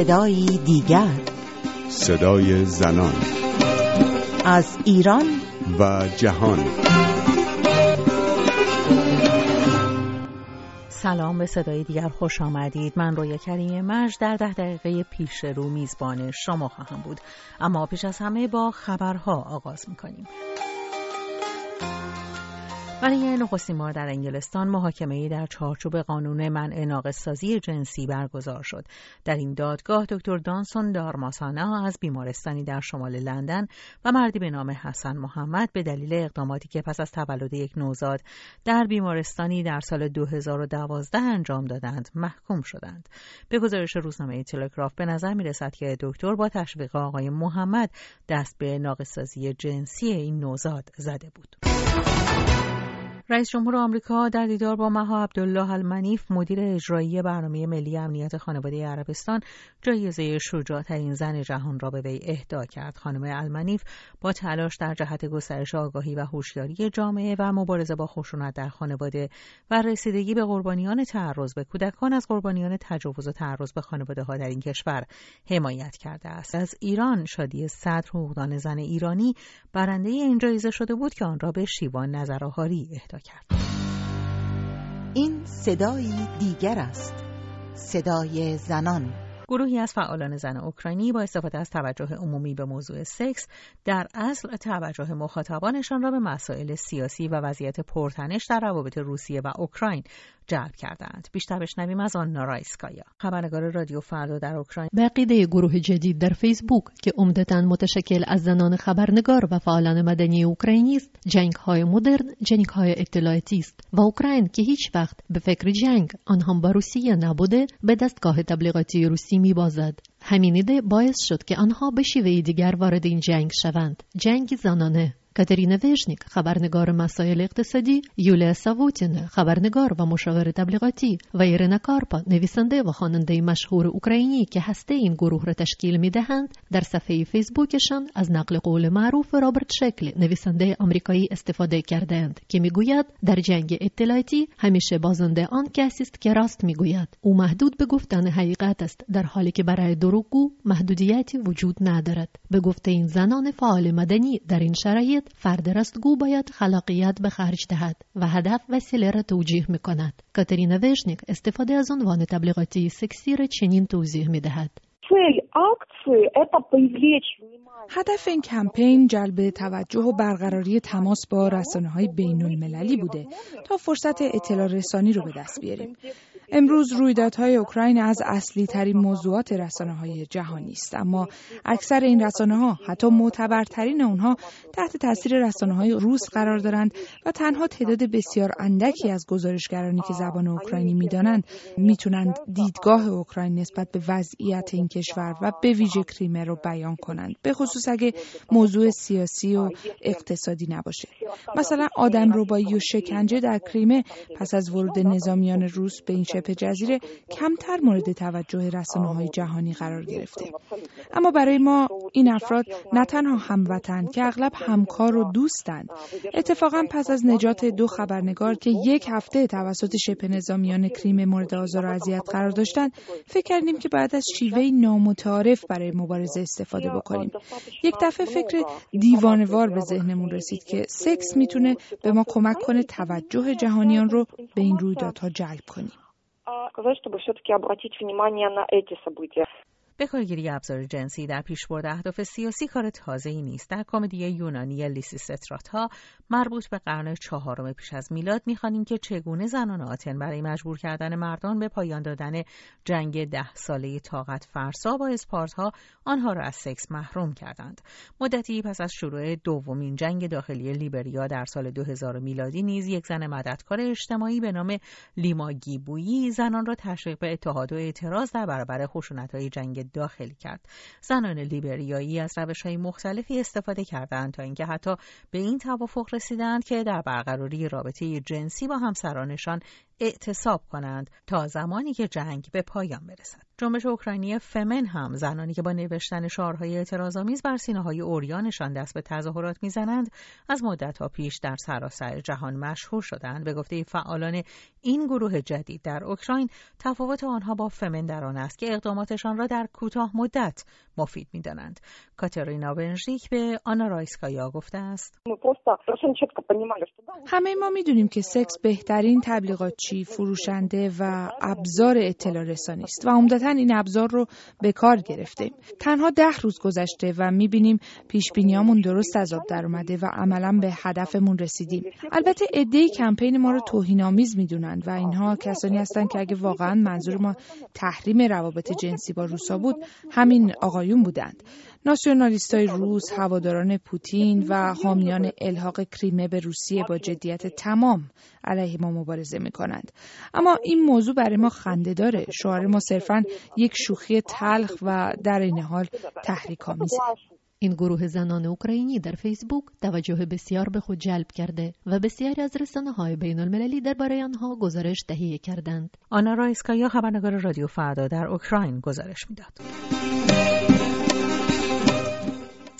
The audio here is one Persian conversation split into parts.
صدایی دیگر. صدای زنان. از ایران. و جهان. سلام به صدای دیگر خوش آمدید. من رویا کریم مرج در ده دقیقه پیش رو میزبان شما خواهم بود. اما پیش از همه با خبرها آغاز می‌کنیم. برای نخستین بار در انگلستان محاکمه در چارچوب قانون منع ناقصسازی جنسی برگزار شد. در این دادگاه دکتر دانسون دارماسانا از بیمارستانی در شمال لندن و مردی به نام حسن محمد به دلیل اقداماتی که پس از تولد یک نوزاد در بیمارستانی در سال 2012 انجام دادند محکوم شدند. به گزارش روزنامه تلگراف به نظر می رسد که دکتر با تشویق آقای محمد دست به ناقصسازی جنسی این نوزاد زده بود. رئیس جمهور آمریکا در دیدار با مها عبدالله المنیف مدیر اجرایی برنامه ملی امنیت خانواده عربستان جایزه شجاعترین زن جهان را به وی اهدا کرد. خانم المنیف با تلاش در جهت گسترش آگاهی و هوشیاری جامعه و مبارزه با خشونت در خانواده و رسیدگی به قربانیان تعرض به کودکان از قربانیان تجاوز و تعرض به خانواده ها در این کشور حمایت کرده است. از ایران شادی صدر حقوقدان زن ایرانی برنده این جایزه شده بود که آن را به شیوان نظرآهاری اهدا کرد. این صدایی دیگر است. صدای زنان. گروهی از فعالان زن اوکراینی با استفاده از توجه عمومی به موضوع سکس در اصل توجه مخاطبانشان را به مسائل سیاسی و وضعیت پرتنش در روابط روسیه و اوکراین جلب کردند. بیشتر بشنویم از آن نارایسکایا خبرنگار رادیو فردا در اوکراین. به عقیده گروه جدید در فیسبوک که عمدتا متشکل از زنان خبرنگار و فعالان مدنی اوکراینی است جنگ های مدرن جنگ های اطلاعاتی است و اوکراین که هیچ وقت به فکر جنگ آن هم با روسیه نبوده به دستگاه تبلیغاتی روسی می بازد همین ایده باعث شد که آنها به شیوه دیگر وارد این جنگ شوند. جنگ زنانه. کاترینا وژنیک خبرنگار مسائل اقتصادی یولیا ساووتین خبرنگار و مشاور تبلیغاتی و ایرنا کارپا نویسنده و خواننده مشهور اوکراینی که هسته این گروه را تشکیل می دهند در صفحه فیسبوکشان از نقل قول معروف رابرت شکل نویسنده آمریکایی استفاده کردند که می‌گوید در جنگ اطلاعاتی همیشه بازنده آن کسی است که راست می‌گوید او محدود به گفتن حقیقت است در حالی که برای دروغگو محدودیتی وجود ندارد به گفته این زنان فعال مدنی در این شرایط فرد رستگو باید خلاقیت به خرج دهد و هدف وسیله را توجیه می کند. کاترینا وشنیک استفاده از عنوان تبلیغاتی سکسی را چنین توضیح می دهد. هدف این کمپین جلب توجه و برقراری تماس با رسانه های بین المللی بوده تا فرصت اطلاع رسانی رو به دست بیاریم. امروز رویدادهای اوکراین از اصلی ترین موضوعات رسانه های جهانی است اما اکثر این رسانه ها حتی معتبرترین اونها تحت تاثیر رسانه های روس قرار دارند و تنها تعداد بسیار اندکی از گزارشگرانی که زبان اوکراینی می‌دانند می‌تونند دیدگاه اوکراین نسبت به وضعیت این کشور و به ویژه کریمه رو بیان کنند به خصوص اگه موضوع سیاسی و اقتصادی نباشه. مثلا آدم ربایی و شکنجه در کریمه پس از ورود نظامیان روس به این شبه جزیره کمتر مورد توجه رسانه های جهانی قرار گرفته. اما برای ما این افراد نه تنها هموطن که اغلب همکار و دوستند اتفاقا پس از نجات دو خبرنگار که یک هفته توسط شبه نظامیان کریم مورد آزار و اذیت قرار داشتند فکر کردیم که بعد از شیوه نامتعارف برای مبارزه استفاده بکنیم. یک دفعه فکر دیوانوار به ذهنمون رسید که سکس می‌تونه به ما کمک کنه توجه جهانیان رو به این رویدادها جلب کنیم. Сказать, чтобы все-таки обратить внимание на эти события. به کارگیری ابزار جنسی در پیشبرد اهداف سیاسی کار تازه ای نیست. در کمدی یونانی لیسیسترات ها مربوط به قرن چهارم پیش از میلاد می‌خوانیم که چگونه زنان آتن برای مجبور کردن مردان به پایان دادن جنگ ده ساله طاقت فرسا با اسپارت آنها را از سکس محروم کردند. مدتی پس از شروع دومین جنگ داخلی لیبریا در سال 2000 میلادی نیز یک زن مددکار اجتماعی به نام لیما گیبویی زنان را تشویق به اتحاد و اعتراض در برابر خشونت‌های جنگ داخل کرد. زنان لیبریایی از روش های مختلفی استفاده کردند تا اینکه حتی به این توافق رسیدند که در برقراری رابطه جنسی با همسرانشان اعتصاب کنند تا زمانی که جنگ به پایان برسد. جنبش اوکراینی فمن هم زنانی که با نوشتن شعارهای اعتراضآمیز بر سینه های اوریانشان دست به تظاهرات می‌زنند از مدتها پیش در سراسر جهان مشهور شدند. به گفته فعالان این گروه جدید در اوکراین تفاوت آنها با فمن در آن است که اقداماتشان را در کوتاه مدت مفید می‌دانند. کاترینا بنژیک به آنا رایسکایا گفته است. همه ما می‌دونیم که سکس بهترین تبلیغاتچی فروشنده و ابزار اطلاع رسانی است. و عمدتا این ابزار رو به کار گرفتیم. تنها ده روز گذشته و می‌بینیم پیش بینیامون درست از آب در اومده و عملا به هدفمون رسیدیم. البته عدهای کمپین ما رو توهینآمیز می‌دونند و اینها کسانی هستند که اگه واقعا منظور ما تحریم روابط جنسی با روسا بود همین آقایون بودند. ناسیونالیستای روس، هواداران پوتین و حامیان الحاق کریمه به روسیه با جدیت تمام علیه ما مبارزه می کنند. اما این موضوع برای ما خنده داره. شعار ما صرفا یک شوخی تلخ و در این حال تحریک آمیزه. این گروه زنان اوکراینی در فیسبوک توجه بسیار به خود جلب کرده و بسیاری از رسانه های بین المللی درباره آنها گزارش تهیه کردند. آنا رایسکایا خبرنگار رادیو فردا در اوکراین گزارش می‌داد.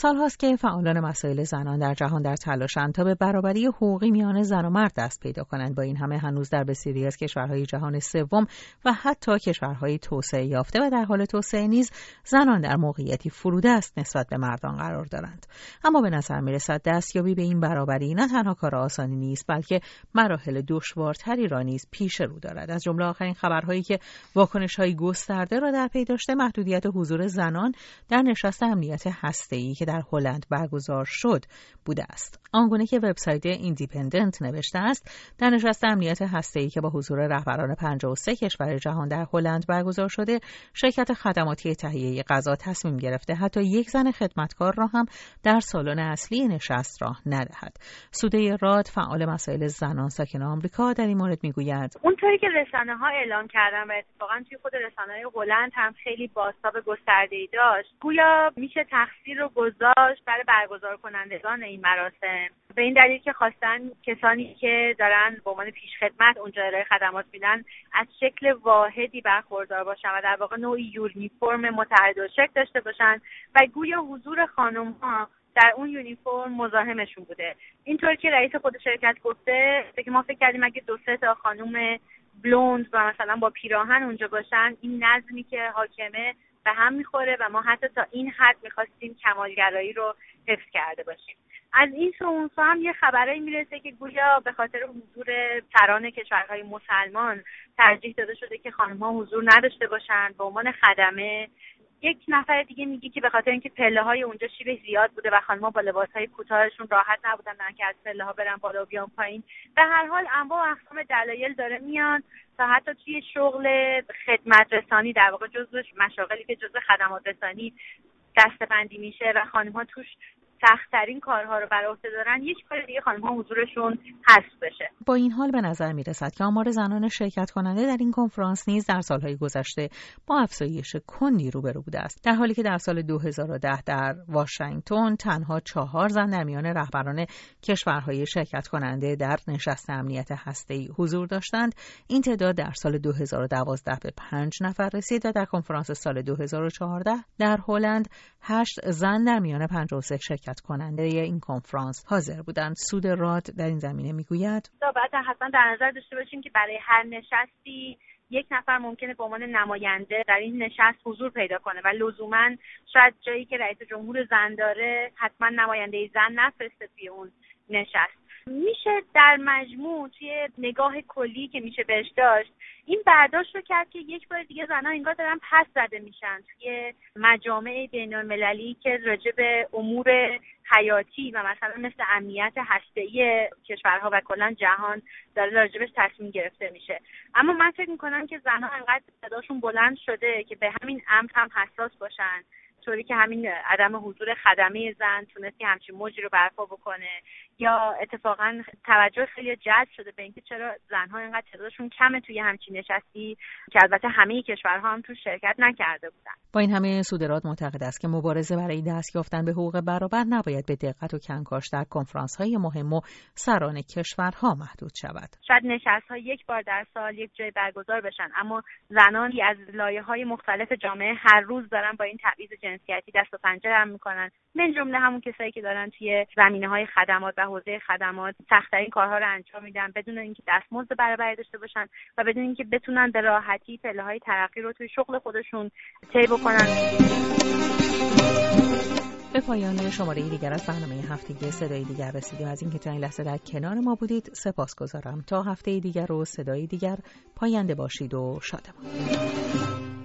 سالهاست که فعالان مسائل زنان در جهان در تلاشند تا به برابری حقوقی میان زن و مرد دست پیدا کنند. با این همه هنوز در بسیاری از کشورهای جهان سوم و حتی کشورهای توسعه یافته و در حال توسعه نیز زنان در موقعیتی پست نسبت به مردان قرار دارند. اما به نظر می‌رسد دستیابی به این برابری نه تنها کار آسانی نیست بلکه مراحل دشوارتری را نیز پیش رو دارد. از جمله آخرین خبرهایی که واکنش‌های گسترده را در پی داشته محدودیت حضور زنان در نشست امنیت هسته‌ای که در هلند برگزار شد بوده است. آنگونه که وبسایت ایندیپندنت نوشته است در نشست امنیت هسته‌ای که با حضور رهبران 53 کشور جهان در هلند برگزار شده شرکت خدماتی تهیه غذا تصمیم گرفته حتی یک زن خدمتکار را هم در سالن اصلی نشست راه ندهد سوده راد فعال مسائل زنان ساکن آمریکا در این مورد می‌گوید اونطوری که رسانه ها اعلام کردن و اتفاقا توی خود رسانه های هلند هم خیلی بازتاب گسترده داشت گویا میشه تقصیر رو گذاشت برای برگزار کنندگان این مراسم. به این دلیل که خواستن کسانی که دارن به عنوان پیشخدمت اونجا ارائه خدمات میدن از شکل واحدی برخوردار باشن و در واقع نوعی یونیفرم متحد شکل داشته باشن و گویا حضور خانم ها در اون یونیفرم مزاحمشون بوده. اینطور که رئیس خود شرکت گفته که ما فکر کردیم اگه دو سه تا خانم بلوند و مثلا با پیراهن اونجا باشن این نظمی که حاکمه به هم می‌خوره و ما حتی تا این حد می‌خواستیم کمالگرایی رو حفظ کرده باشیم. از این سو اون سو هم یه خبرایی می‌رسه که گویا به خاطر حضور سران کشورهای مسلمان ترجیح داده شده که خانمها حضور نداشته باشند به عنوان خدمه یک نفر دیگه میگه که به خاطر اینکه پله های اونجا شیب زیاد بوده و خانمها با لباس های کوتاهشون راحت نبودن که از پله ها برن بالا و بیان پایین به هر حال انواع اقسام دلایل داره میان تا حتی توی شغل خدمت رسانی در واقع جزو مشاغلی که جزو خدمات رسانی دستبندی میشه و خانم ها توش سختترین کارها رو بر عهده دارن یک کار دیگه خانم ها حضورشون حذف بشه. با این حال به نظر می رسد که آمار زنان شرکت کننده در این کنفرانس نیز در سالهای گذشته با افزایش کندی روبرو بوده است. در حالی که در سال 2010 در واشنگتن تنها چهار زن در میان رهبران کشورهای شرکت کننده در نشست امنیت ای حضور داشتند. این تعداد در سال 2012 به پنج نفر رسید و در کنفرانس سال 2014 در هلند هشت زن در میان 53 شرکت شرکت کننده این کنفرانس حاضر بودند. سود راد در این زمینه می‌گوید. باید حتما در نظر داشته باشیم که برای هر نشستی یک نفر ممکنه به عنوان نماینده در این نشست حضور پیدا کنه و لزوما شاید جایی که رئیس جمهور زن داره حتما نماینده زن نفرسته توی اون نشست. میشه در مجموع توی نگاه کلی که میشه بهش داشت این برداشت رو کرد که یک بار دیگه زنها انگار دارن پس زده میشن توی مجامع بین المللی که راجع به امور حیاتی و مثلا مثل امنیت هسته‌ای کشورها و کلا جهان داره راجبش تصمیم گرفته میشه. اما من فکر می‌کنم که زنها انقدر صداشون بلند شده که به همین امر هم حساس باشن. طوری که همین عدم حضور خدمه زن تونستی همچین موجی رو برپا بکنه یا اتفاقا توجه خیلی جلب شده به اینکه چرا زنها اینقدر تعدادشون کمه توی همچین نشستی که البته همه کشورها هم تو شرکت نکرده بودن. با این همه سودرات معتقد است که مبارزه برای دست یافتن به حقوق برابر نباید به دقت و کنکاش در کنفرانس های مهم و سران کشورها محدود شود. شاید نشست ها یک بار در سال یک جای برگزار بشن اما زنانی از لایه های مختلف جامعه هر روز دارن با این تبعیض جنسیتی دست و پنجه هم می‌کنن. من جمله همون کسایی که دارن توی زمینه های خدمات و حوزه خدمات سختترین کارها رو انجام میدن بدون اینکه دستمزد برابری داشته باشن و بدون اینکه بتونن به راحتی پله های ترقی رو توی شغل خودشون طی بکنن. به پایان شماره دیگر از برنامه هفتگی صدای دیگر رسیدیم. از اینکه تا این لحظه در کنار ما بودید سپاس گذارم تا هفته دیگر و صدای دیگر پاینده باشید و شادمان.